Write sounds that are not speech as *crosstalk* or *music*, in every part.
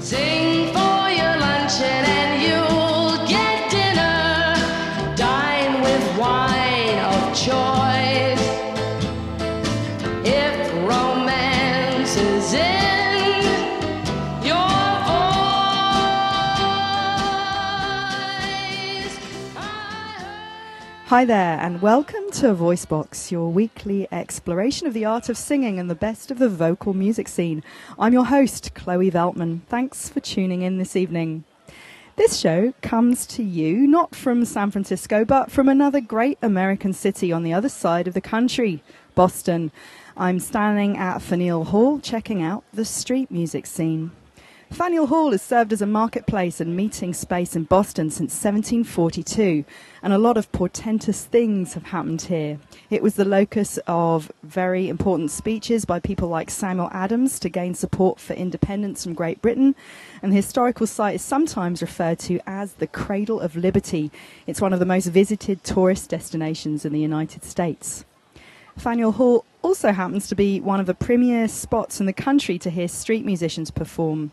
Sing Hi there, and welcome to Voicebox, your weekly exploration of the art of singing and the best of the vocal music scene. I'm your host, Chloe Veltman. Thanks for tuning in this evening. This show comes to you not from San Francisco, but from another great American city on the other side of the country, Boston. I'm standing at Faneuil Hall checking out the street music scene. Faneuil Hall has served as a marketplace and meeting space in Boston since 1742, and a lot of portentous things have happened here. It was the locus of very important speeches by people like Samuel Adams to gain support for independence from Great Britain, and the historical site is sometimes referred to as the Cradle of Liberty. It's one of the most visited tourist destinations in the United States. Faneuil Hall also happens to be one of the premier spots in the country to hear street musicians perform.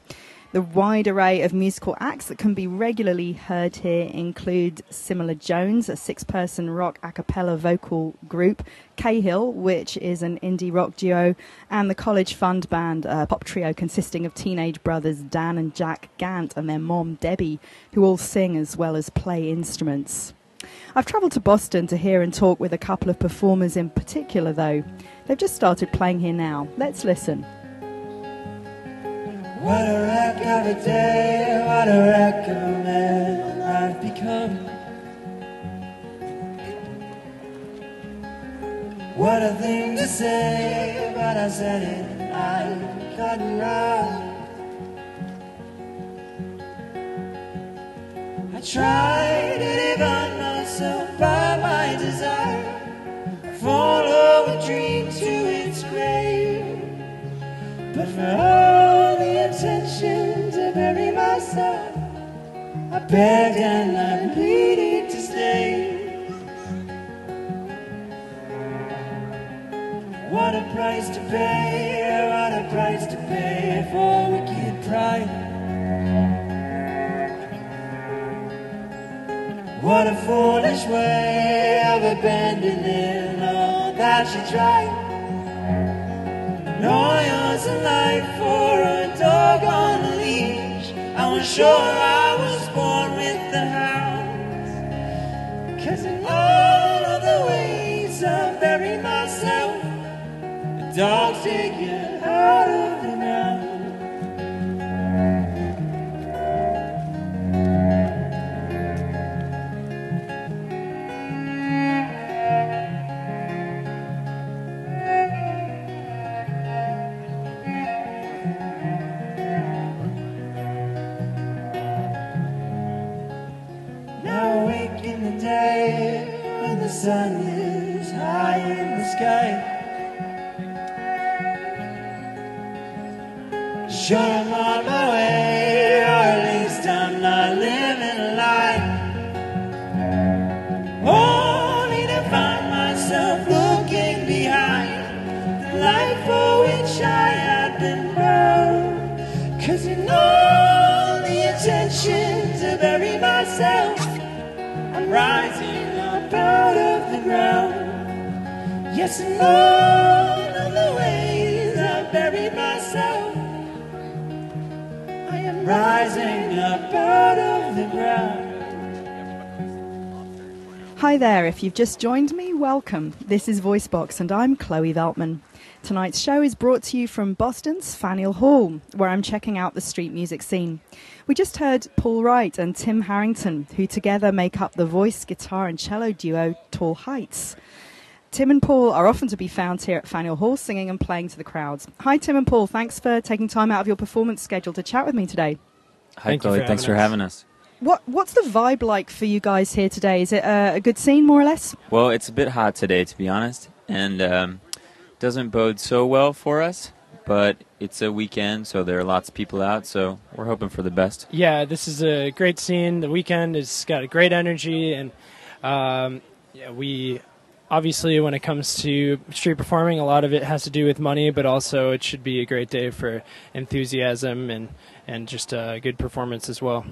The wide array of musical acts that can be regularly heard here include Simila Jones, a six person rock a cappella vocal group, Cahill, which is an indie rock duo, and the College Fund Band, a pop trio consisting of teenage brothers Dan and Jack Gant and their mom Debbie, who all sing as well as play instruments. I've travelled to Boston to hear and talk with a couple of performers in particular, though. They've just started playing here now. Let's listen. What a wreck of a day, what a wreck of a man I've become. What a thing to say, but I said it I've gotten wrong. I tried to divide myself by my desire, follow a dream to its grave. But for all intention to bury myself, I begged and I pleaded to stay. What a price to pay, what a price to pay for wicked pride. What a foolish way of abandoning all that she tried. No yours life for dog on a leash. I was sure I was born with the hounds. Cause in all of the ways I bury myself, the dogs take it Of the ways I buried myself, I am rising up out of the ground. Hi there, if you've just joined me, welcome. This is Voicebox, and I'm Chloe Veltman. Tonight's show is brought to you from Boston's Faneuil Hall, where I'm checking out the street music scene. We just heard Paul Wright and Tim Harrington, who together make up the voice, guitar, and cello duo Tall Heights. Tim and Paul are often to be found here at Faneuil Hall singing and playing to the crowds. Hi, Tim and Paul. Thanks for taking time out of your performance schedule to chat with me today. Hi, Thank Chloe. for Thanks having for having us. What What's the vibe like for you guys here today? Is it uh, a good scene, more or less? Well, it's a bit hot today, to be honest, and um, doesn't bode so well for us. But it's a weekend, so there are lots of people out. So we're hoping for the best. Yeah, this is a great scene. The weekend has got a great energy, and um, yeah, we obviously, when it comes to street performing, a lot of it has to do with money, but also it should be a great day for enthusiasm and, and just a good performance as well.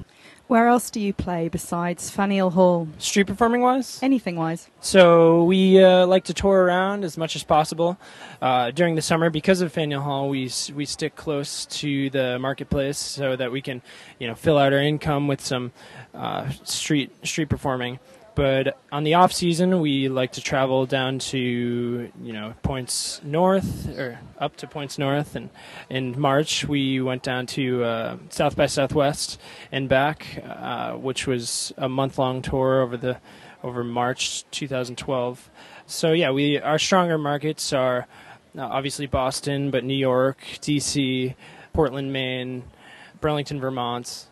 Where else do you play besides Faneuil Hall? Street performing wise? Anything wise? So we uh, like to tour around as much as possible uh, during the summer because of Faneuil Hall. We we stick close to the marketplace so that we can you know fill out our income with some uh, street street performing. But on the off season, we like to travel down to you know points north or up to points north. And in March, we went down to uh, South by Southwest and back, uh, which was a month long tour over the over March 2012. So yeah, we our stronger markets are uh, obviously Boston, but New York, DC, Portland, Maine, Burlington, Vermont,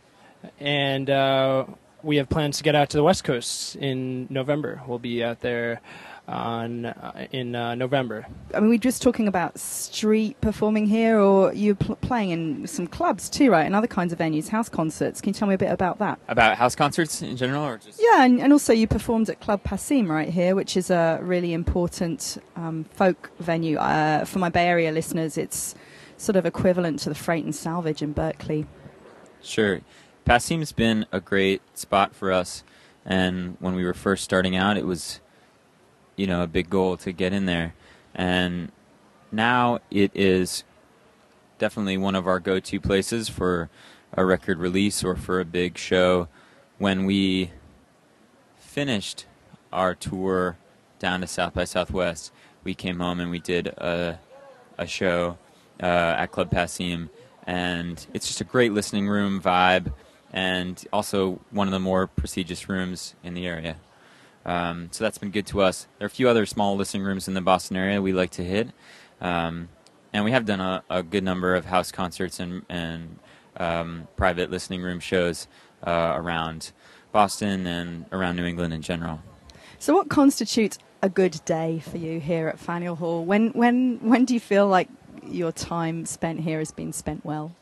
and uh, we have plans to get out to the West Coast in November. We'll be out there on uh, in uh, November. I mean, we're just talking about street performing here, or you're pl- playing in some clubs too, right? And other kinds of venues, house concerts. Can you tell me a bit about that? About house concerts in general, or just Yeah, and, and also you performed at Club Passim right here, which is a really important um, folk venue. Uh, for my Bay Area listeners, it's sort of equivalent to the Freight and Salvage in Berkeley. Sure. Passim's been a great spot for us, and when we were first starting out, it was, you know, a big goal to get in there, and now it is definitely one of our go-to places for a record release or for a big show. When we finished our tour down to South by Southwest, we came home and we did a a show uh, at Club Passim, and it's just a great listening room vibe, and also one of the more prestigious rooms in the area. Um, so that's been good to us. There are a few other small listening rooms in the Boston area we like to hit, um, and we have done a, a good number of house concerts and, and um, private listening room shows uh, around Boston and around New England in general. So, what constitutes a good day for you here at Faneuil Hall? When, when, when do you feel like your time spent here has been spent well?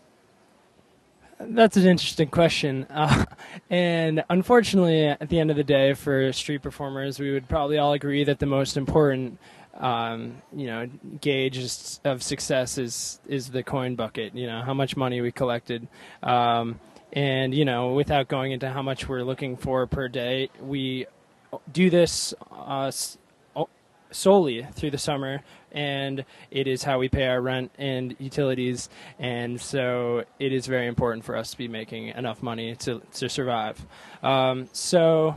That's an interesting question. *laughs* Uh, and unfortunately, at the end of the day, for street performers, we would probably all agree that the most important, um, you know, gauge of success is is the coin bucket. You know, how much money we collected. Um, and you know, without going into how much we're looking for per day, we do this uh, solely through the summer and it is how we pay our rent and utilities and so it is very important for us to be making enough money to, to survive. Um, so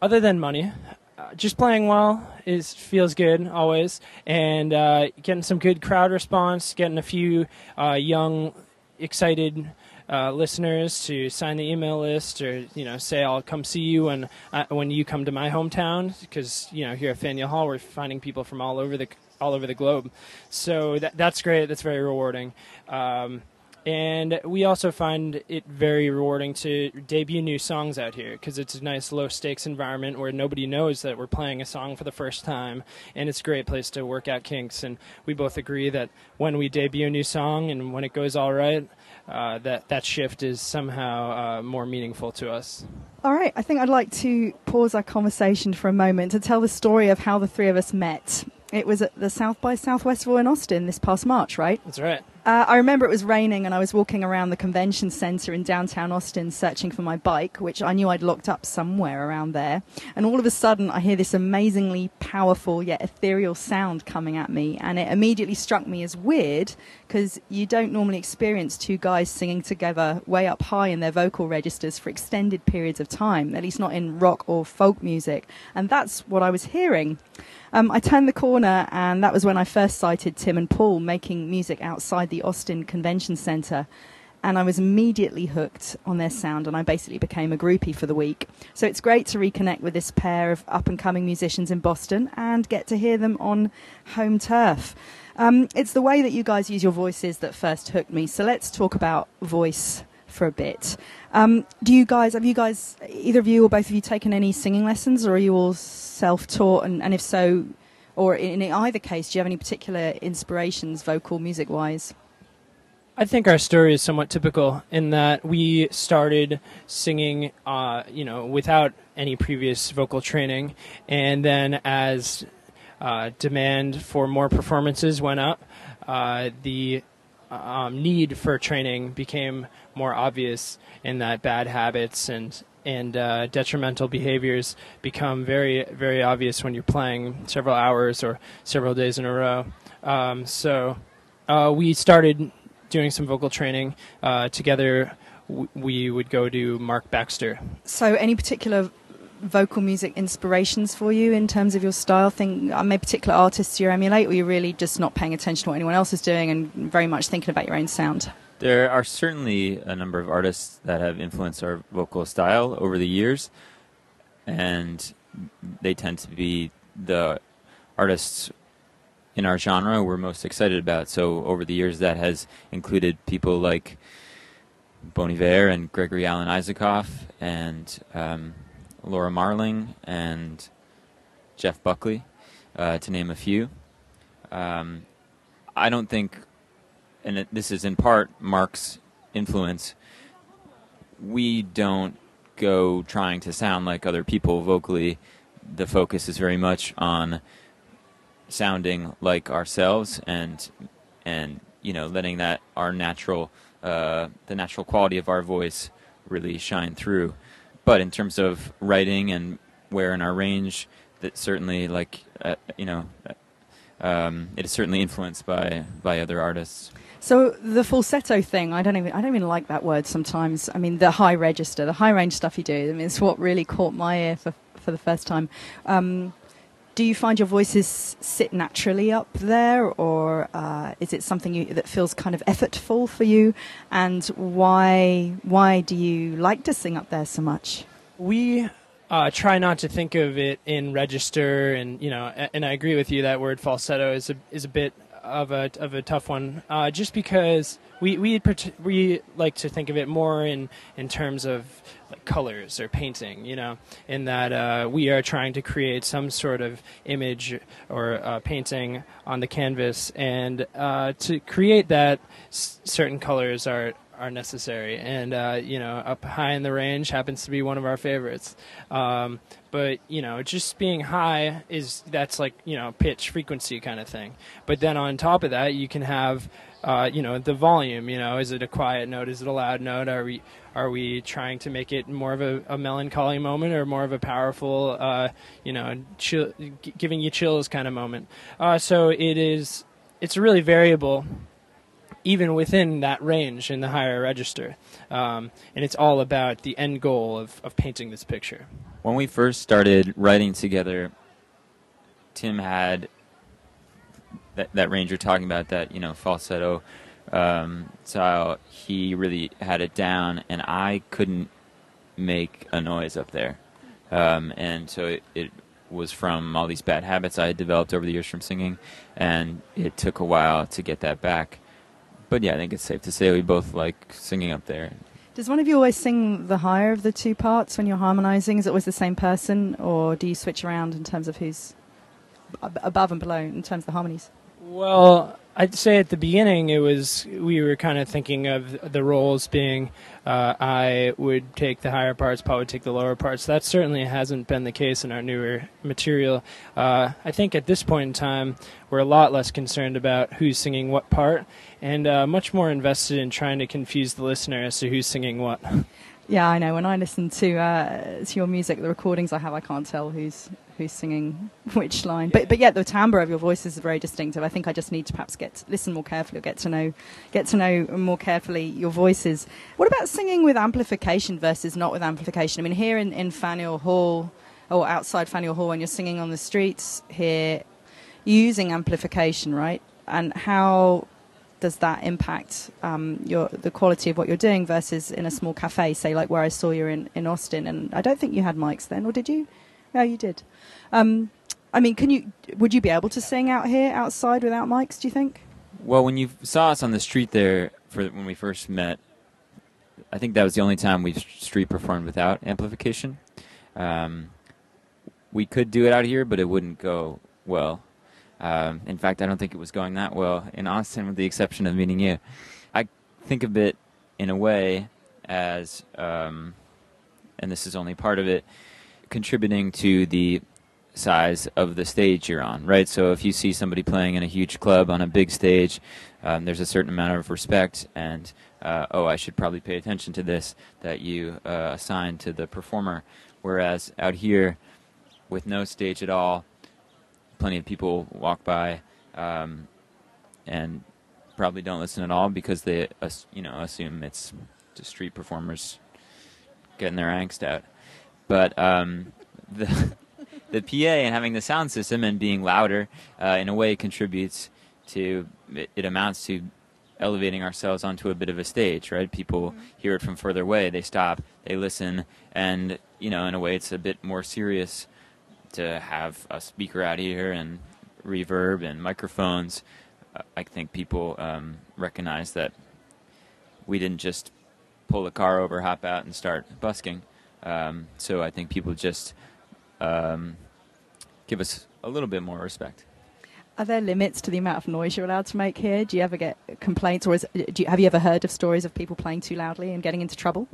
other than money uh, just playing well is feels good always and uh, getting some good crowd response getting a few uh, young excited uh, listeners to sign the email list or you know say I'll come see you when uh, when you come to my hometown because you know here at Faneuil Hall we're finding people from all over the all over the globe. So that, that's great. That's very rewarding. Um, and we also find it very rewarding to debut new songs out here because it's a nice low stakes environment where nobody knows that we're playing a song for the first time and it's a great place to work out kinks. And we both agree that when we debut a new song and when it goes all right uh, that that shift is somehow uh, more meaningful to us All right, I think I'd like to pause our conversation for a moment to tell the story of how the three of us met. It was at the South by Southwest Festival in Austin this past March, right? that's right Uh, I remember it was raining and I was walking around the convention center in downtown Austin searching for my bike, which I knew I'd locked up somewhere around there. And all of a sudden, I hear this amazingly powerful yet ethereal sound coming at me. And it immediately struck me as weird because you don't normally experience two guys singing together way up high in their vocal registers for extended periods of time, at least not in rock or folk music. And that's what I was hearing. Um, I turned the corner, and that was when I first sighted Tim and Paul making music outside the Austin Convention Center. And I was immediately hooked on their sound, and I basically became a groupie for the week. So it's great to reconnect with this pair of up and coming musicians in Boston and get to hear them on home turf. Um, it's the way that you guys use your voices that first hooked me. So let's talk about voice for a bit. Um, do you guys, have you guys, either of you or both of you, taken any singing lessons, or are you all self-taught? And, and if so, or in either case, do you have any particular inspirations, vocal, music-wise? I think our story is somewhat typical in that we started singing, uh, you know, without any previous vocal training, and then as uh, demand for more performances went up, uh, the um, need for training became more obvious in that bad habits and and uh, detrimental behaviors become very very obvious when you're playing several hours or several days in a row. Um, so uh, we started doing some vocal training uh, together. W- we would go to Mark Baxter. So, any particular vocal music inspirations for you in terms of your style? Thing, uh, maybe particular artists you emulate, or you're really just not paying attention to what anyone else is doing and very much thinking about your own sound? There are certainly a number of artists that have influenced our vocal style over the years, and they tend to be the artists in our genre we're most excited about. So over the years, that has included people like Bon Iver and Gregory Alan Isakov and um, Laura Marling and Jeff Buckley, uh, to name a few. Um, I don't think, and it, this is in part Mark's influence. We don't go trying to sound like other people vocally. The focus is very much on sounding like ourselves and and you know letting that our natural uh, the natural quality of our voice really shine through. But in terms of writing and where in our range, that certainly like uh, you know um, it is certainly influenced by by other artists. So the falsetto thing, I don't even I don't even like that word sometimes. I mean the high register, the high range stuff you do. I mean it's what really caught my ear for for the first time. Um, do you find your voices sit naturally up there, or uh, is it something you, that feels kind of effortful for you? And why why do you like to sing up there so much? We uh, try not to think of it in register, and you know, and I agree with you that word falsetto is a is a bit of a of a tough one, uh, just because we we we like to think of it more in in terms of like colors or painting, you know, in that uh, we are trying to create some sort of image or uh, painting on the canvas, and uh, to create that, certain colors are are necessary, and uh, you know, up high in the range happens to be one of our favorites. Um, but you know, just being high is that's like you know pitch frequency kind of thing. But then on top of that, you can have uh, you know the volume. You know, is it a quiet note? Is it a loud note? Are we are we trying to make it more of a, a melancholy moment or more of a powerful, uh, you know, chill, giving you chills kind of moment? Uh, so it is. It's really variable even within that range in the higher register. Um, and it's all about the end goal of, of painting this picture. When we first started writing together, Tim had that, that range you're talking about, that you know falsetto um, style. He really had it down, and I couldn't make a noise up there. Um, and so it, it was from all these bad habits I had developed over the years from singing, and it took a while to get that back. But yeah, I think it's safe to say we both like singing up there. Does one of you always sing the higher of the two parts when you're harmonising? Is it always the same person, or do you switch around in terms of who's above and below in terms of the harmonies? Well, I'd say at the beginning it was we were kind of thinking of the roles being uh, I would take the higher parts, Paul would take the lower parts. That certainly hasn't been the case in our newer material. Uh, I think at this point in time we're a lot less concerned about who's singing what part and uh, much more invested in trying to confuse the listener as to who's singing what. Yeah, I know. When I listen to uh, to your music, the recordings I have, I can't tell who's who's singing *laughs* which line. But but yet the timbre of your voice is very distinctive. I think I just need to perhaps get to listen more carefully, or get to know get to know more carefully your voices. What about singing with amplification versus not with amplification? I mean, here in in Faneuil Hall or outside Faneuil Hall, when you're singing on the streets here, using amplification, right? And how does that impact um, your the quality of what you're doing versus in a small cafe, say like where I saw you in, in Austin? And I don't think you had mics then, or did you? No, you did. Um, I mean, can you? Would you be able to sing out here outside without mics? Do you think? Well, when you saw us on the street there for when we first met, I think that was the only time we street performed without amplification. Um, we could do it out here, but it wouldn't go well. Um, in fact, I don't think it was going that well in Austin, with the exception of meeting you. I think of it in a way as, um, and this is only part of it, contributing to the size of the stage you're on, right? So if you see somebody playing in a huge club on a big stage, um, there's a certain amount of respect and, uh, oh, I should probably pay attention to this that you uh, assign to the performer. Whereas out here, with no stage at all, plenty of people walk by um, and probably don't listen at all because they, you know, assume it's just street performers getting their angst out. But um, *laughs* the the PA and having the sound system and being louder uh, in a way contributes to it, it amounts to elevating ourselves onto a bit of a stage, right? People hear it from further away, they stop, they listen, and you know, in a way, it's a bit more serious to have a speaker out here and reverb and microphones. Uh, I think people um, recognize that we didn't just pull the car over, hop out, and start busking. Um, so I think people just um, give us a little bit more respect. Are there limits to the amount of noise you're allowed to make here? Do you ever get complaints, or is, do you, have you ever heard of stories of people playing too loudly and getting into trouble?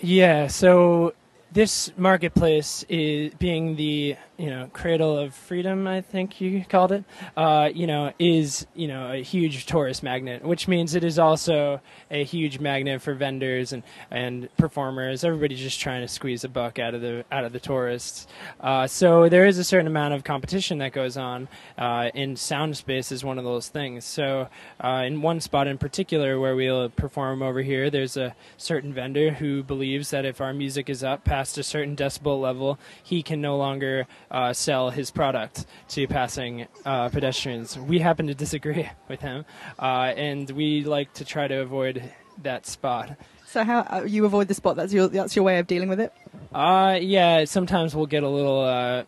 Yeah, so this marketplace is being the you know cradle of freedom, I think you called it. Uh, you know, is you know a huge tourist magnet, which means it is also a huge magnet for vendors and and performers. Everybody's just trying to squeeze a buck out of the out of the tourists. Uh, so there is a certain amount of competition that goes on. Uh, in sound space is one of those things. So uh, in one spot in particular where we'll perform over here, there's a certain vendor who believes that if our music is up past a certain decibel level, he can no longer uh, sell his product to passing uh, pedestrians. We happen to disagree *laughs* with him, uh, and we like to try to avoid that spot. So how uh, you avoid the spot? That's your that's your way of dealing with it. Uh, yeah, sometimes we'll get a little, uh,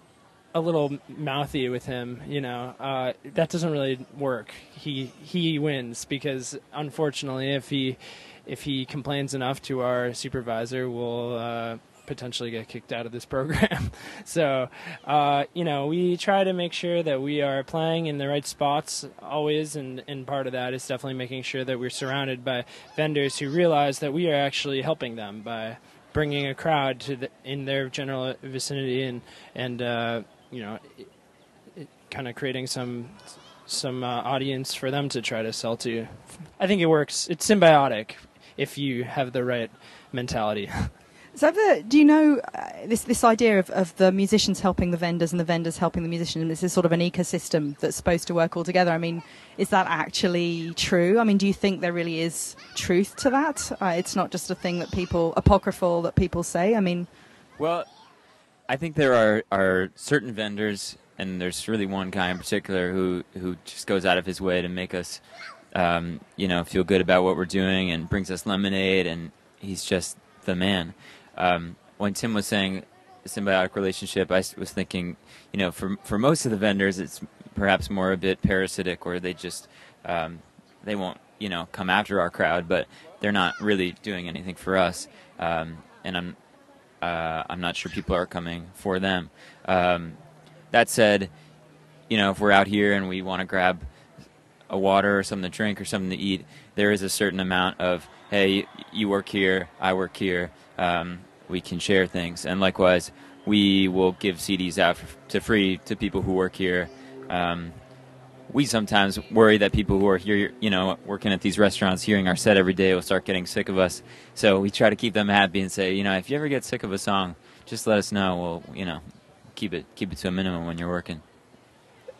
a little mouthy with him. You know, uh, that doesn't really work. He he wins because unfortunately, if he if he complains enough to our supervisor, we'll uh, potentially get kicked out of this program. *laughs* so, uh, you know, we try to make sure that we are playing in the right spots always, and, and part of that is definitely making sure that we're surrounded by vendors who realize that we are actually helping them by bringing a crowd to the, in their general vicinity and and uh, you know, kind of creating some some uh, audience for them to try to sell to. I think it works. It's symbiotic if you have the right mentality. *laughs* So, do you know uh, this this idea of, of the musicians helping the vendors and the vendors helping the musicians? This is sort of an ecosystem that's supposed to work all together. I mean, is that actually true? I mean, do you think there really is truth to that? Uh, it's not just a thing that people apocryphal that people say. I mean, Well, I think there are, are certain vendors, and there's really one guy in particular who, who just goes out of his way to make us, um, you know, feel good about what we're doing and brings us lemonade, and he's just the man. Um, when Tim was saying symbiotic relationship, I was thinking, you know, for for most of the vendors, it's perhaps more a bit parasitic, where they just um, they won't, you know, come after our crowd, but they're not really doing anything for us. Um, and I'm uh, I'm not sure people are coming for them. Um, that said, you know, if we're out here and we want to grab a water or something to drink or something to eat, there is a certain amount of, hey, you work here, I work here, um, we can share things. And likewise, we will give CDs out f- to free to people who work here. Um, we sometimes worry that people who are here, you know, working at these restaurants, hearing our set every day, will start getting sick of us. So we try to keep them happy and say, you know, if you ever get sick of a song, just let us know. We'll, you know, keep it keep it to a minimum when you're working.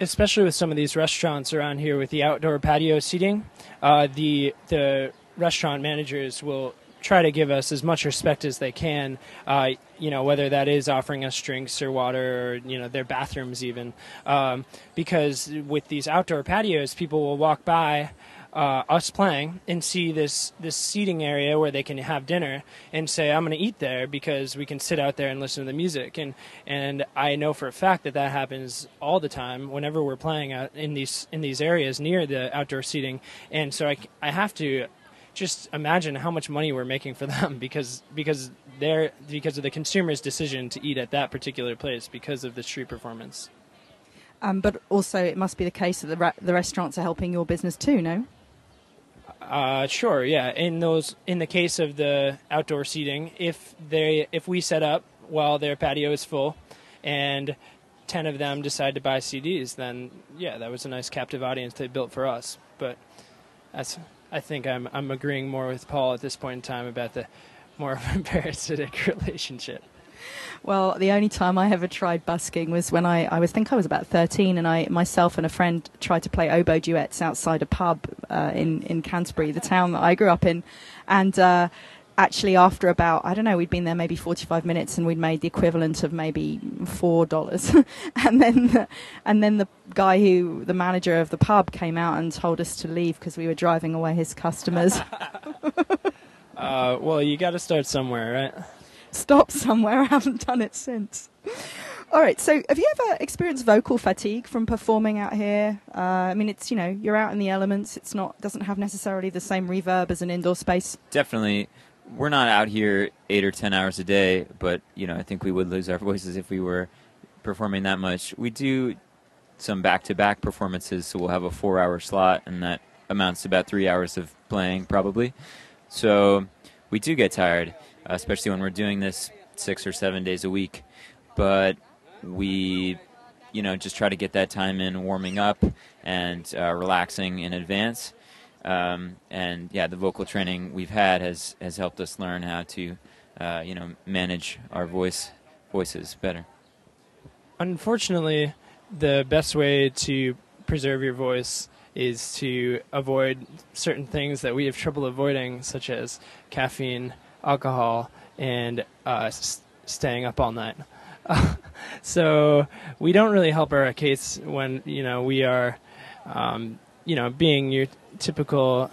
especially with some of these restaurants around here with the outdoor patio seating, uh, the the restaurant managers will try to give us as much respect as they can. Uh, you know, whether that is offering us drinks or water, or you know, their bathrooms even, um, because with these outdoor patios, people will walk by. Uh, us playing and see this this seating area where they can have dinner and say I'm going to eat there because we can sit out there and listen to the music and and I know for a fact that that happens all the time whenever we're playing out in these in these areas near the outdoor seating and so I, I have to just imagine how much money we're making for them *laughs* because because they're because of the consumer's decision to eat at that particular place because of the street performance. um, but also it must be the case that the, ra- the restaurants are helping your business too. No, Uh, sure, yeah. In those, in the case of the outdoor seating, if they, if we set up while their patio is full, and ten of them decide to buy CDs, then yeah, that was a nice captive audience they built for us. But that's, I think I'm, I'm agreeing more with Paul at this point in time about the more of a *laughs* parasitic *laughs* relationship. Well, the only time I ever tried busking was when I, I was think I was about 13 and I myself and a friend tried to play oboe duets outside a pub uh, in, in Canterbury, the town that I grew up in. And uh, actually after about, I don't know, we'd been there maybe 45 minutes and we'd made the equivalent of maybe $4. *laughs* and then the, and then the guy who, the manager of the pub came out and told us to leave because we were driving away his customers. *laughs* *laughs* Uh, well, you got to start somewhere, right? stop somewhere. I haven't done it since. All right. So, have you ever experienced vocal fatigue from performing out here? Uh, I mean, it's you know you're out in the elements. It's not doesn't have necessarily the same reverb as an indoor space. Definitely, we're not out here eight or ten hours a day, but you know I think we would lose our voices if we were performing that much. We do some back-to-back performances, so we'll have a four-hour slot, and that amounts to about three hours of playing probably. So we do get tired especially when we're doing this six or seven days a week. But we, you know, just try to get that time in warming up and uh, relaxing in advance. Um, and yeah, the vocal training we've had has has helped us learn how to, uh, you know, manage our voice voices better. Unfortunately, the best way to preserve your voice is to avoid certain things that we have trouble avoiding, such as caffeine, alcohol, and uh, s- staying up all night. *laughs* so we don't really help our case when you know we are, um, you know, being your typical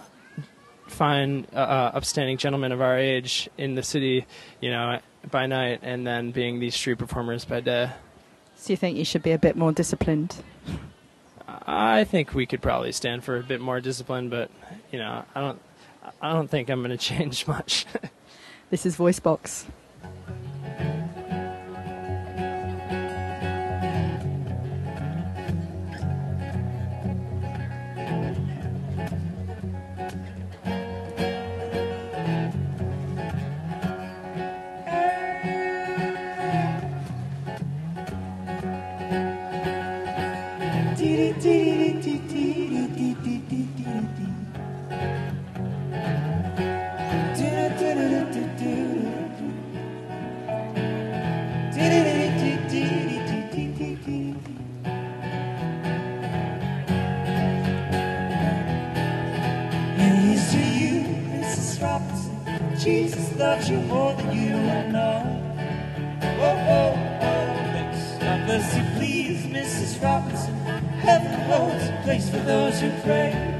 fine, uh, uh, upstanding gentleman of our age in the city, you know, by night, and then being these street performers by day. So, you think you should be a bit more disciplined? I think we could probably stand for a bit more discipline, but you know, I don't. I don't think I'm going *laughs* to change much. This is Voicebox. Loves you more than you know. Oh, oh, oh. God bless you, please, Mrs. Robinson. Heaven holds a place for those who pray.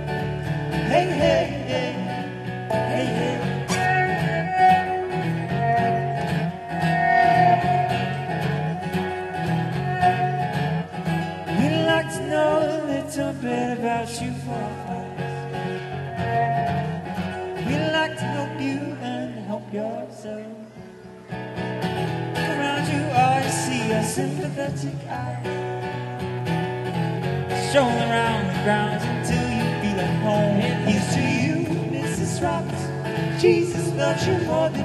de um modo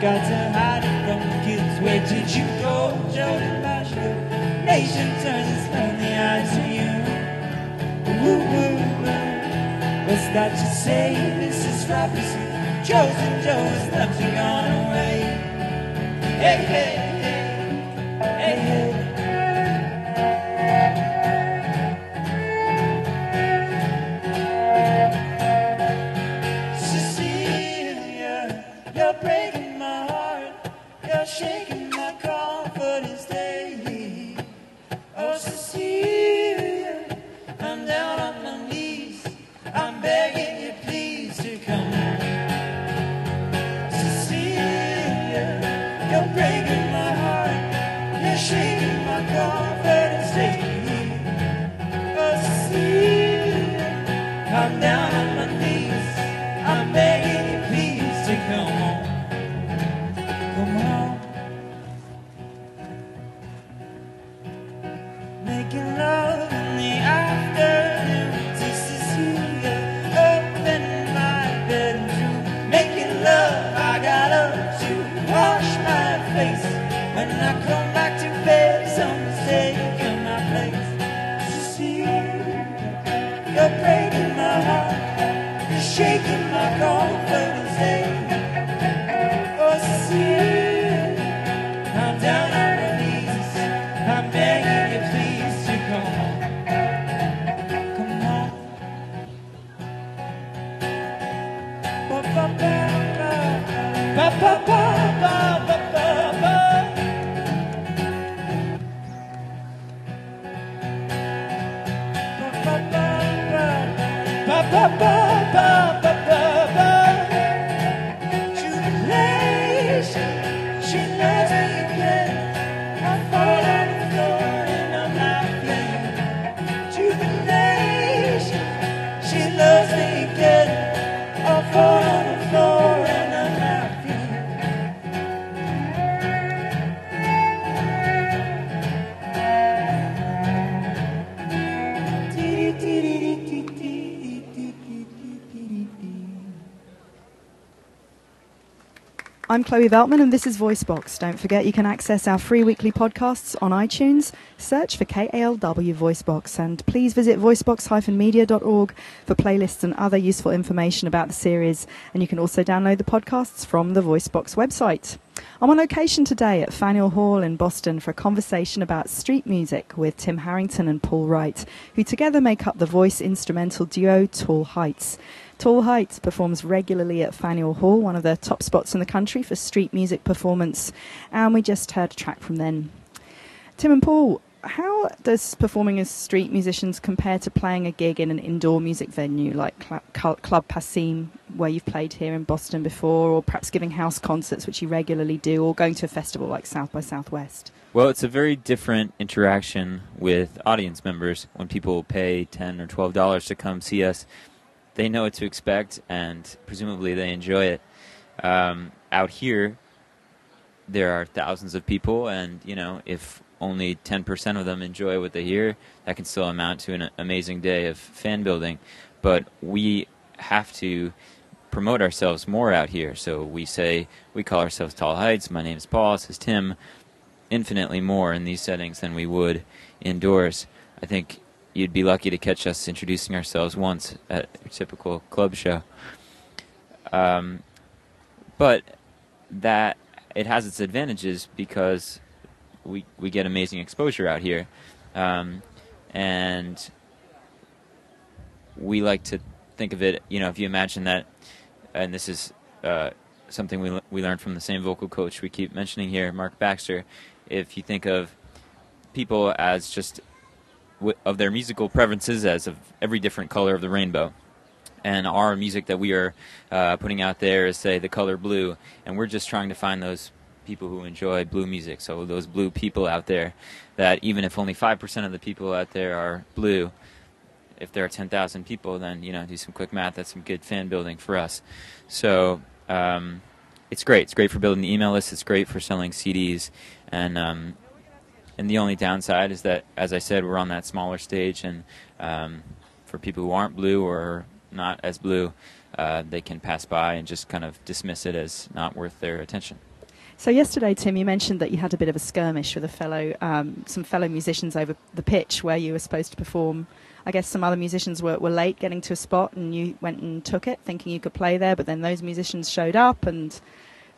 got to hide it from the kids. Where did you go, Joe DiMaggio? Nation turns its lonely eyes to you. Woo, woo, woo. What's that you say, Mrs. Robinson? Joe's Joe has left you gone away. Hey, hey. I'm Chloe Veltman, and this is VoiceBox. Don't forget you can access our free weekly podcasts on iTunes. Search for KALW VoiceBox, and please visit voicebox-media.org for playlists and other useful information about the series. And you can also download the podcasts from the VoiceBox website. I'm on location today at Faneuil Hall in Boston for a conversation about street music with Tim Harrington and Paul Wright, who together make up the voice instrumental duo Tall Heights. Tall Heights performs regularly at Faneuil Hall, one of the top spots in the country for street music performance, and we just heard a track from them. Tim and Paul, how does performing as street musicians compare to playing a gig in an indoor music venue like Cl- Cl- Club Passim, where you've played here in Boston before, or perhaps giving house concerts, which you regularly do, or going to a festival like South by Southwest? Well, it's a very different interaction with audience members. When people pay ten or twelve dollars to come see us, they know what to expect, and presumably they enjoy it. Um, out here, there are thousands of people, and you know, if only ten percent of them enjoy what they hear, that can still amount to an amazing day of fan building. But we have to promote ourselves more out here. So we say we call ourselves Tall Heights. My name is Paul. This is Tim. Infinitely more in these settings than we would indoors. I think you'd be lucky to catch us introducing ourselves once at a typical club show. Um, but that it has its advantages because we we get amazing exposure out here, um, and we like to think of it. You know, if you imagine that, and this is uh, something we we learned from the same vocal coach we keep mentioning here, Mark Baxter. If you think of people as just of their musical preferences as of every different color of the rainbow. And our music that we are uh, putting out there is, say, the color blue, and we're just trying to find those people who enjoy blue music. So those blue people out there, that even if only five percent of the people out there are blue, if there are ten thousand people, then you know, do some quick math. That's some good fan building for us. So um, it's great. It's great for building the email list. It's great for selling CDs, and um, and the only downside is that, as I said, we're on that smaller stage, and um, for people who aren't blue or not as blue, uh, they can pass by and just kind of dismiss it as not worth their attention. So yesterday, Tim, you mentioned that you had a bit of a skirmish with a fellow, um, some fellow musicians over the pitch where you were supposed to perform. I guess some other musicians were, were late getting to a spot, and you went and took it, thinking you could play there. But then those musicians showed up, and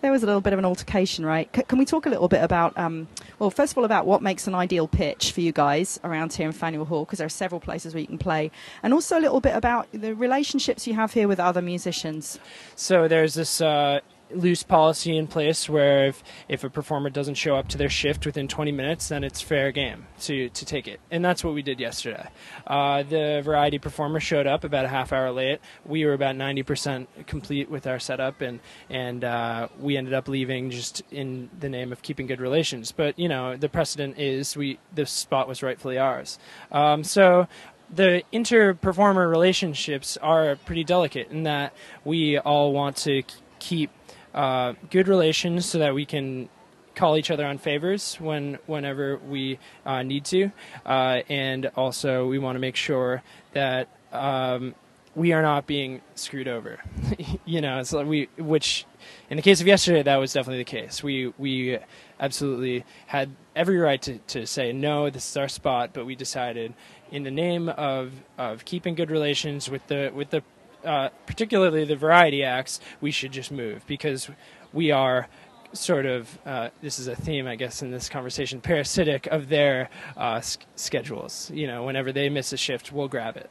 there was a little bit of an altercation, right? C- can we talk a little bit about, um, well, first of all, about what makes an ideal pitch for you guys around here in Faneuil Hall, because there are several places where you can play, and also a little bit about the relationships you have here with other musicians. So there's this uh, loose policy in place where if, if a performer doesn't show up to their shift within 20 minutes, then it's fair game to, to take it. And that's what we did yesterday. Uh, the variety performer showed up about a half hour late. We were about 90% complete with our setup, and, and uh, we ended up leaving just in the name of keeping good relations. But, you know, the precedent is we the spot was rightfully ours. Um, so the inter performer relationships are pretty delicate in that we all want to keep uh, good relations so that we can call each other on favors when whenever we uh, need to, uh, and also we want to make sure that um, we are not being screwed over. *laughs* you know, so we which in the case of yesterday that was definitely the case. We we absolutely had every right to, to say no, this is our spot, but we decided in the name of of keeping good relations with the with the uh, particularly the variety acts, we should just move because we are sort of uh, this is a theme, I guess, in this conversation, parasitic of their uh, s- schedules. You know, whenever they miss a shift, we'll grab it.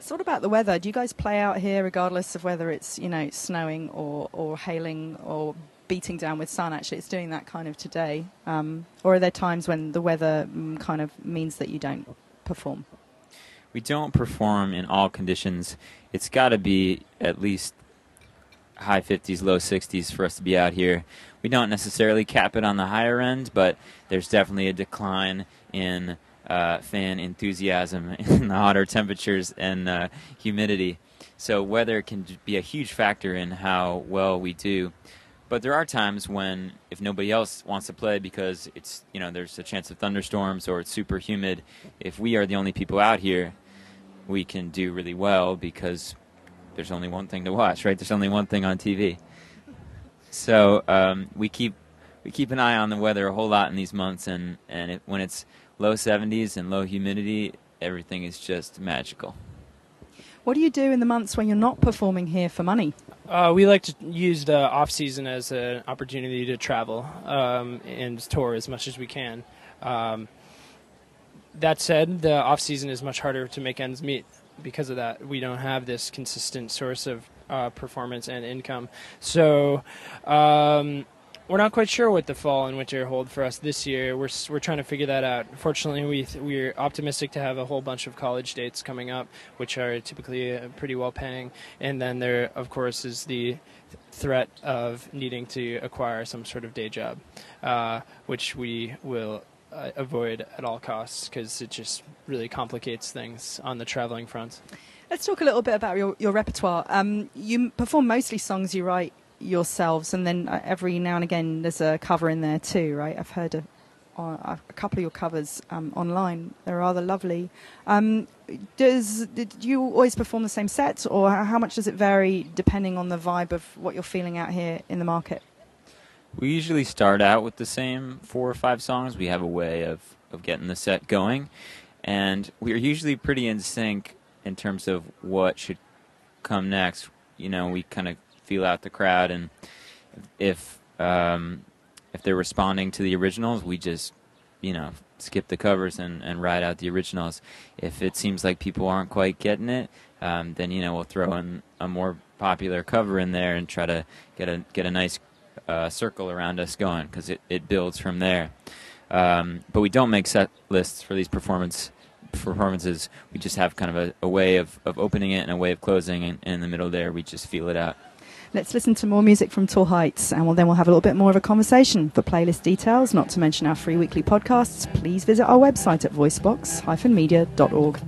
So what about the weather? Do you guys play out here regardless of whether it's you know snowing or or hailing or beating down with sun? Actually, it's doing that kind of today. Um, or are there times when the weather mm, kind of means that you don't perform? We don't perform in all conditions. It's got to be at least high 50s, low 60s for us to be out here. We don't necessarily cap it on the higher end, but there's definitely a decline in uh, fan enthusiasm *laughs* in the hotter temperatures and uh, humidity. So weather can be a huge factor in how well we do. But there are times when, if nobody else wants to play because it's you know there's a chance of thunderstorms or it's super humid, if we are the only people out here, we can do really well because there's only one thing to watch, right? There's only one thing on TV. So um, we keep we keep an eye on the weather a whole lot in these months, and and it, when it's low 70s and low humidity, everything is just magical. What do you do in the months when you're not performing here for money? Uh, we like to use the off season as an opportunity to travel um, and tour as much as we can. Um, that said, the off season is much harder to make ends meet because of that. We don't have this consistent source of uh, performance and income. So um, we're not quite sure what the fall and winter hold for us this year. We're we're trying to figure that out. Fortunately, we we're optimistic to have a whole bunch of college dates coming up, which are typically uh, pretty well paying. And then there, of course, is the th- threat of needing to acquire some sort of day job, uh, which we will uh, avoid at all costs because it just really complicates things on the traveling front. Let's talk a little bit about your, your repertoire. Um, you perform mostly songs you write yourselves, and then uh, every now and again there's a cover in there too, right? I've heard a, a couple of your covers um, online. They're rather lovely. Um, does did you always perform the same set, or how much does it vary depending on the vibe of what you're feeling out here in the market? We usually start out with the same four or five songs. We have a way of, of getting the set going. And we are usually pretty in sync in terms of what should come next. You know, we kind of feel out the crowd, and if um, if they're responding to the originals, we just, you know, skip the covers and, and ride out the originals. If it seems like people aren't quite getting it, um, then you know we'll throw in a more popular cover in there and try to get a get a nice uh, circle around us going because it, it builds from there. Um, but we don't make set lists for these performance performances. We just have kind of a, a way of, of opening it and a way of closing, and, and in the middle there we just feel it out. Let's listen to more music from Tall Heights, and we'll, then we'll have a little bit more of a conversation. For playlist details, not to mention our free weekly podcasts, please visit our website at voicebox-media.org.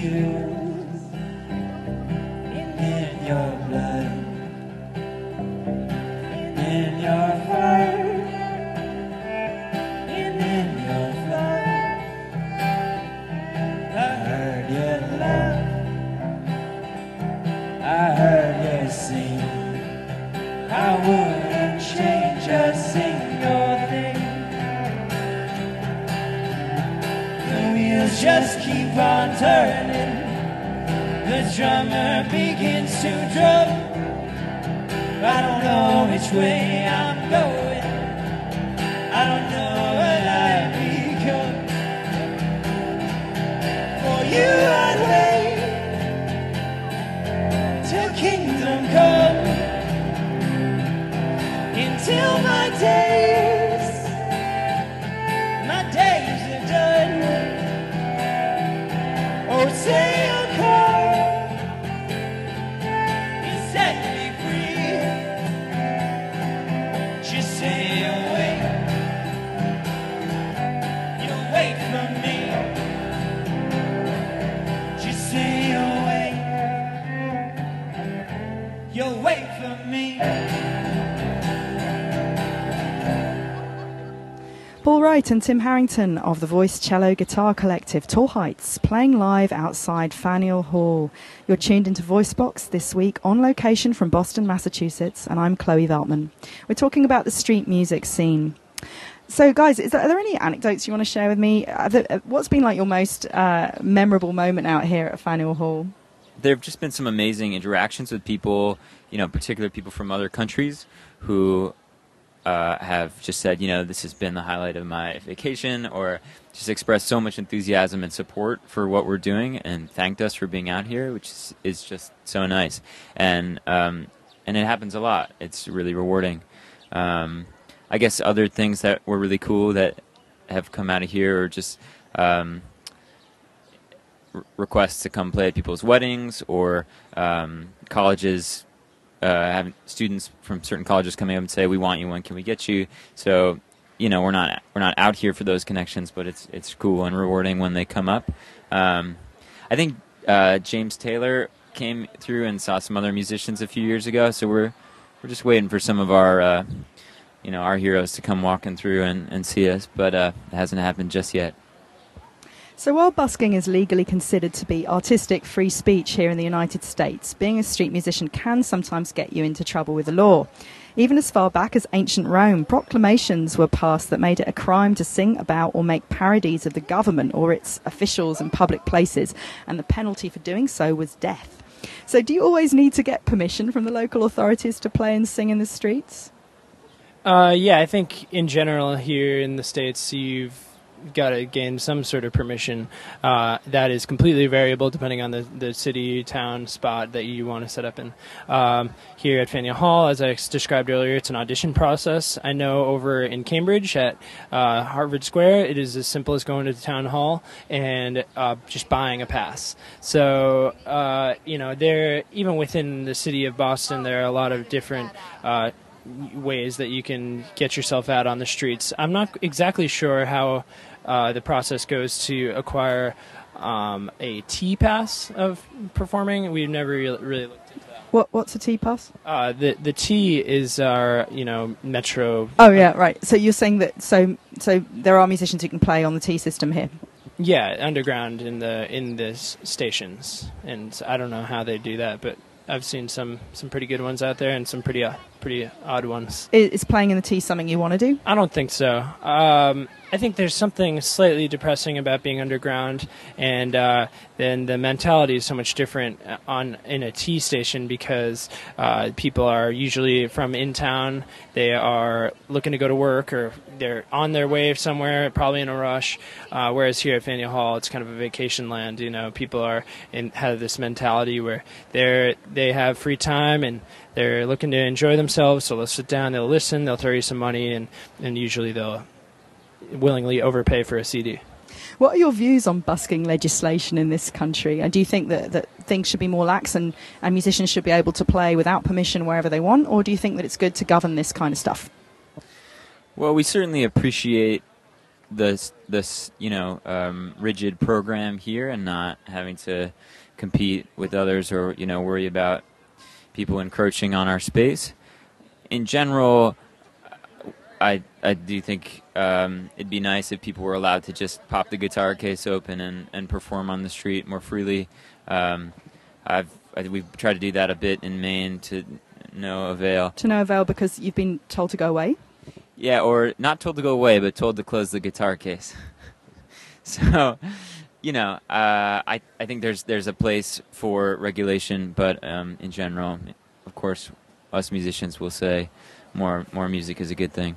your and Tim Harrington of the Voice Cello Guitar Collective Tall Heights playing live outside Faneuil Hall. You're tuned into Voicebox this week on location from Boston, Massachusetts, and I'm Chloe Veltman. We're talking about the street music scene. So, guys, there, are there any anecdotes you want to share with me? There- uh, What's been like your most uh, memorable moment out here at Faneuil Hall? there have just been some amazing interactions with people, you know, particular people from other countries who uh, have just said, you know, this has been the highlight of my vacation, or just expressed so much enthusiasm and support for what we're doing, and thanked us for being out here, which is, is just so nice. And um, and it happens a lot. It's really rewarding. Um, I guess other things that were really cool that have come out of here are just. Um, requests to come play at people's weddings or um, colleges having students from certain colleges coming up and say, "We want you. When can we get you?" So, you know, we're not we're not out here for those connections, but it's it's cool and rewarding when they come up. Um, I think uh, James Taylor came through and saw some other musicians a few years ago, so we're we're just waiting for some of our uh, you know our heroes to come walking through and, and see us, but uh, it hasn't happened just yet. So, while busking is legally considered to be artistic free speech here in the United States, being a street musician can sometimes get you into trouble with the law. Even as far back as ancient Rome, proclamations were passed that made it a crime to sing about or make parodies of the government or its officials in public places, and the penalty for doing so was death. So, do you always need to get permission from the local authorities to play and sing in the streets? Uh, yeah, I think in general here in the states, you've got to gain some sort of permission. Uh, that is completely variable depending on the, the city, town, spot that you want to set up in. Um, here at Faneuil Hall, as I described earlier, it's an audition process. I know over in Cambridge at uh, Harvard Square, it is as simple as going to the town hall and uh, just buying a pass. So, uh, you know, there even within the city of Boston, there are a lot of different. Uh, ways that you can get yourself out on the streets. I'm not exactly sure how uh, the process goes to acquire um, a T pass of performing. We've never really, really looked into that. What, what's a T pass? Uh, the the T is our you know metro. Oh yeah, right. So you're saying that so so there are musicians who can play on the T system here. Yeah, underground in the in the stations, and I don't know how they do that, but I've seen some some pretty good ones out there and some pretty uh, pretty odd ones. Is playing in the T something you want to do? I don't think so. Um, I think there's something slightly depressing about being underground, and uh, then the mentality is so much different uh, on in a T station because uh, people are usually from in town. They are looking to go to work, or they're on their way somewhere, probably in a rush. Uh, whereas here at Faneuil Hall, it's kind of a vacation land. You know, people are in have this mentality where they're they have free time and they're looking to enjoy themselves, so they'll sit down, they'll listen, they'll throw you some money, and and usually they'll willingly overpay for a CD. What are your views on busking legislation in this country? And do you think that, that things should be more lax and, and musicians should be able to play without permission wherever they want? Or do you think that it's good to govern this kind of stuff? Well, we certainly appreciate this this you know um, rigid program here and not having to compete with others or you know worry about people encroaching on our space. In general, I I do think um, it'd be nice if people were allowed to just pop the guitar case open and, and perform on the street more freely. Um, I've I, we've tried to do that a bit in Maine to no avail. To no avail because you've been told to go away? Yeah, or not told to go away, but told to close the guitar case. *laughs* so, you know, uh, I I think there's there's a place for regulation, but um, in general, of course, us musicians will say more more music is a good thing.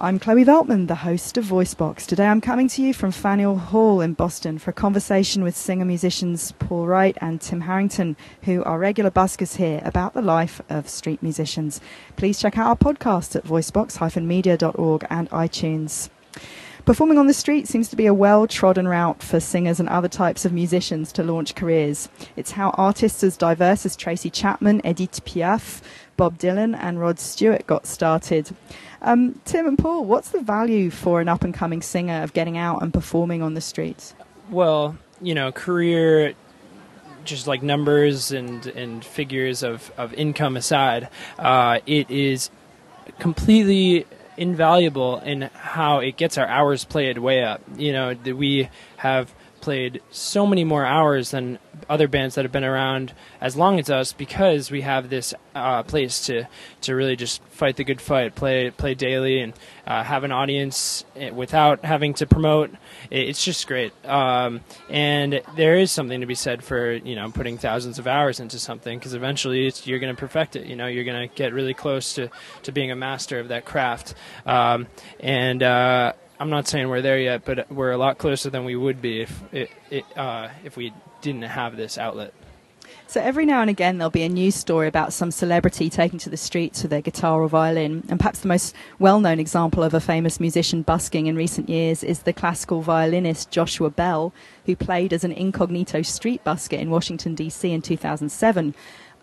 I'm Chloe Veltman, the host of Voicebox. Today I'm coming to you from Faneuil Hall in Boston for a conversation with singer musicians Paul Wright and Tim Harrington, who are regular buskers here, about the life of street musicians. Please check out our podcast at voicebox-media.org and iTunes. Performing on the street seems to be a well trodden route for singers and other types of musicians to launch careers. It's how artists as diverse as Tracy Chapman, Edith Piaf, Bob Dylan, and Rod Stewart got started. Um, Tim and Paul, what's the value for an up and coming singer of getting out and performing on the streets? Well, you know, career, just like numbers and and figures of of income aside, uh, it is completely invaluable in how it gets our hours played way up. You know, we have played so many more hours than other bands that have been around as long as us because we have this uh, place to to really just fight the good fight, play play daily, and uh, have an audience eh, without having to promote. It's just great, um, and there is something to be said for you know putting thousands of hours into something because eventually you're going to perfect it. You know, you're going to get really close to to being a master of that craft, um, and. Uh, I'm not saying we're there yet, but we're a lot closer than we would be if it, it, uh, if we didn't have this outlet. So every now and again there'll be a news story about some celebrity taking to the streets with their guitar or violin. And perhaps the most well-known example of a famous musician busking in recent years is the classical violinist Joshua Bell, who played as an incognito street busker in Washington D.C. in 2007.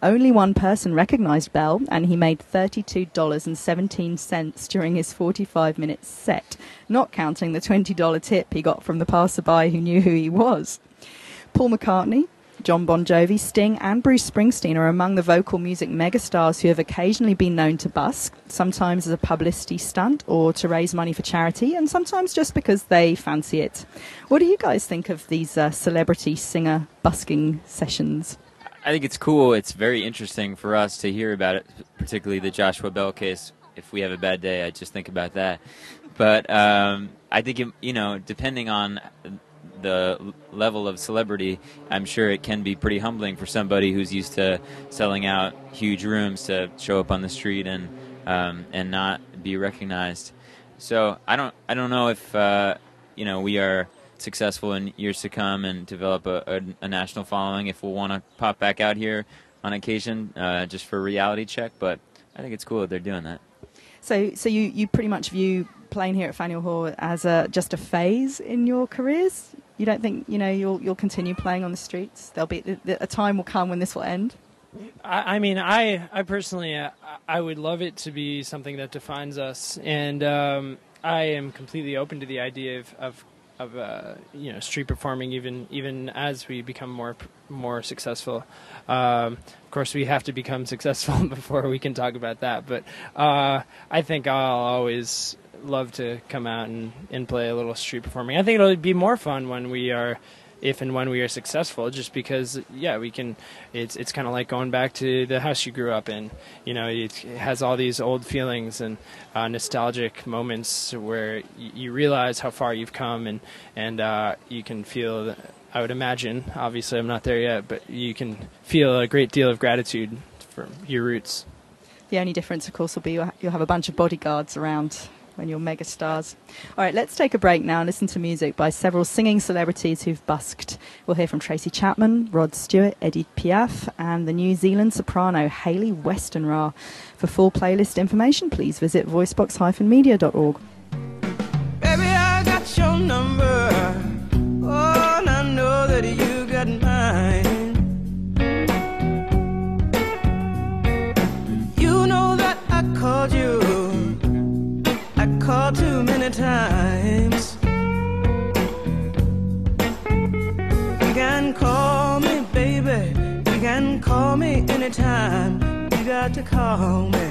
Only one person recognized Bell, and he made $32.17 during his 45 minute set, not counting the $20 tip he got from the passerby who knew who he was. Paul McCartney, John Bon Jovi, Sting, and Bruce Springsteen are among the vocal music megastars who have occasionally been known to busk, sometimes as a publicity stunt or to raise money for charity, and sometimes just because they fancy it. What do you guys think of these uh, celebrity singer busking sessions? I think it's cool. It's very interesting for us to hear about it, particularly the Joshua Bell case. If we have a bad day, I just think about that. But um, I think it, you know, depending on the level of celebrity, I'm sure it can be pretty humbling for somebody who's used to selling out huge rooms to show up on the street and um, and not be recognized. So I don't I don't know if uh, you know we are successful in years to come and develop a, a, a national following if we'll want to pop back out here on occasion uh, just for a reality check. But I think it's cool that they're doing that. So, so you, you pretty much view playing here at Faneuil Hall as a, just a phase in your careers? You don't think you know you'll you'll continue playing on the streets? There'll be a time will come when this will end. I, I mean, I, I personally, uh, I would love it to be something that defines us, and um, I am completely open to the idea of, of, of uh, you know, street performing, even even as we become more more successful. Um, of course, we have to become *laughs* successful *laughs* before we can talk about that. But uh, I think I'll always love to come out and, and play a little street performing. I think it'll be more fun when we are, if and when we are successful, just because yeah, we can. It's it's kind of like going back to the house you grew up in. You know, it, has all these old feelings and uh, nostalgic moments where you realize how far you've come, and and uh, you can feel. I would imagine. Obviously, I'm not there yet, but you can feel a great deal of gratitude for your roots. The only difference, of course, will be you'll have a bunch of bodyguards around when you're mega stars. All right, let's take a break now and listen to music by several singing celebrities who've busked. We'll hear from Tracy Chapman, Rod Stewart, Edith Piaf, and the New Zealand soprano Hayley Westenra. For full playlist information, please visit voicebox-media.org. Baby, anytime. You got to call me.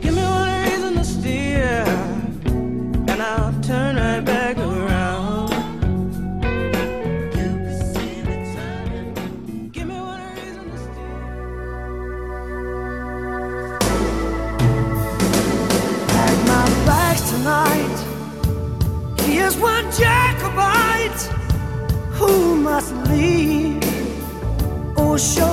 Give me one reason to steer, and I'll turn right back around. Give me one reason to steer. Pack my bags tonight. Here's one Jacobite who must leave or surely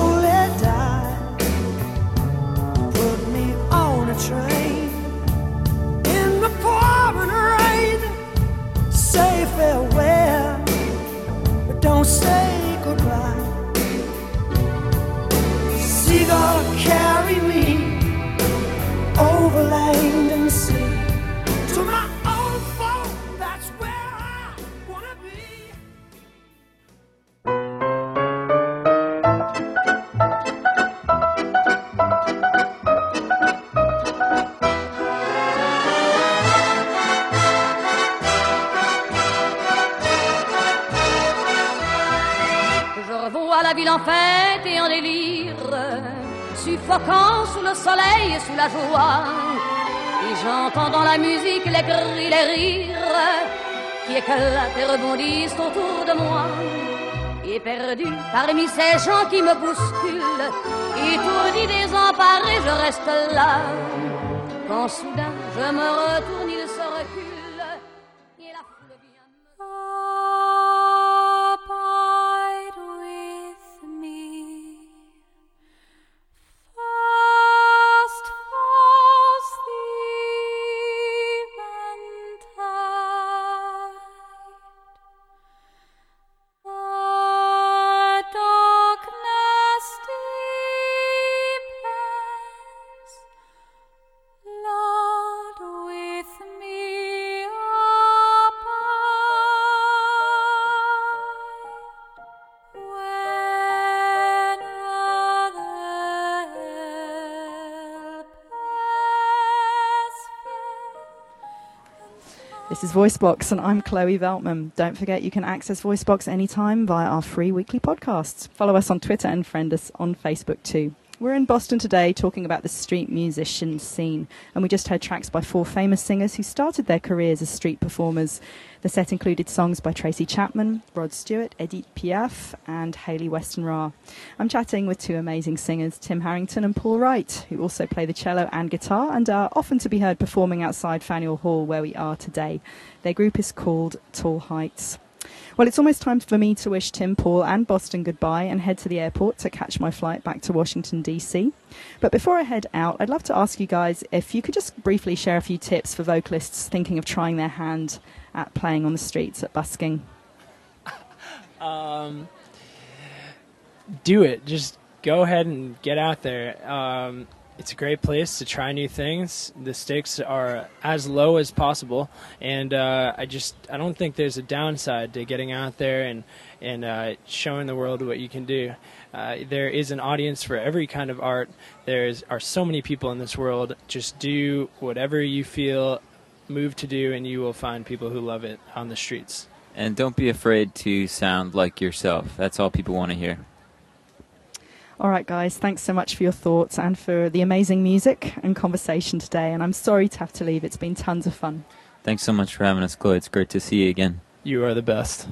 qui éclatent et rebondissent autour de moi. Et perdu parmi ces gens qui me bousculent, étourdi, désemparé, je reste là. Quand soudain je me retourne, This is VoiceBox, and I'm Chloe Veltman. Don't forget you can access VoiceBox anytime via our free weekly podcasts. Follow us on Twitter and friend us on Facebook too. We're in Boston today talking about the street musician scene, and we just heard tracks by four famous singers who started their careers as street performers. The set included songs by Tracy Chapman, Rod Stewart, Edith Piaf, and Hayley Westenra. I'm chatting with two amazing singers, Tim Harrington and Paul Wright, who also play the cello and guitar and are often to be heard performing outside Faneuil Hall, where we are today. Their group is called Tall Heights. Well, it's almost time for me to wish Tim, Paul, and Boston goodbye and head to the airport to catch my flight back to Washington, D.C. But before I head out, I'd love to ask you guys if you could just briefly share a few tips for vocalists thinking of trying their hand at playing on the streets at busking. *laughs* Um, do it. Just go ahead and get out there. Um, it's a great place to try new things. The stakes are as low as possible, and uh, I just I don't think there's a downside to getting out there and and uh, showing the world what you can do. Uh, there is an audience for every kind of art. There's are so many people in this world. Just do whatever you feel moved to do, and you will find people who love it on the streets. And don't be afraid to sound like yourself. That's all people want to hear. All right, guys, thanks so much for your thoughts and for the amazing music and conversation today. And I'm sorry to have to leave. It's been tons of fun. Thanks so much for having us, Chloe. It's great to see you again. You are the best.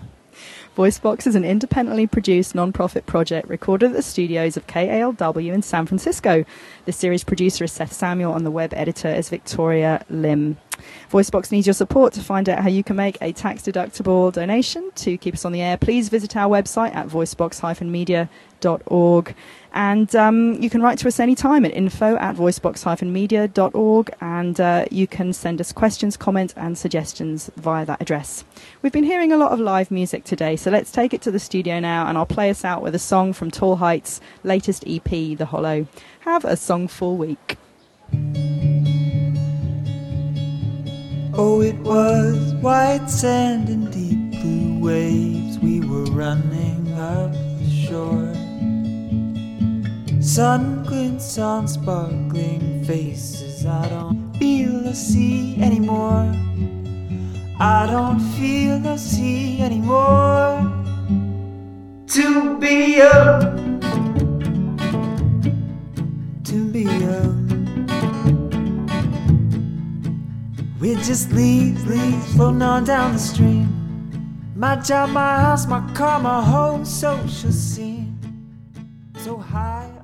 VoiceBox is an independently produced non-profit project recorded at the studios of KALW in San Francisco. The series producer is Seth Samuel and the web editor is Victoria Lim. VoiceBox needs your support to find out how you can make a tax-deductible donation to keep us on the air. Please visit our website at voicebox-media.org. And um, you can write to us anytime at info at voicebox-media.org and uh, you can send us questions, comments and suggestions via that address. We've been hearing a lot of live music today, so let's take it to the studio now and I'll play us out with a song from Tall Heights' latest EP, The Hollow. Have a songful week. Oh, it was white sand and deep blue waves. We were running up the shore. Sun glints on sparkling faces. I don't feel or sea anymore. I don't feel or sea anymore. To be young. To be young. We're just leaves, leaves floating on down the stream. My job, my house, my car, my whole social scene. So high.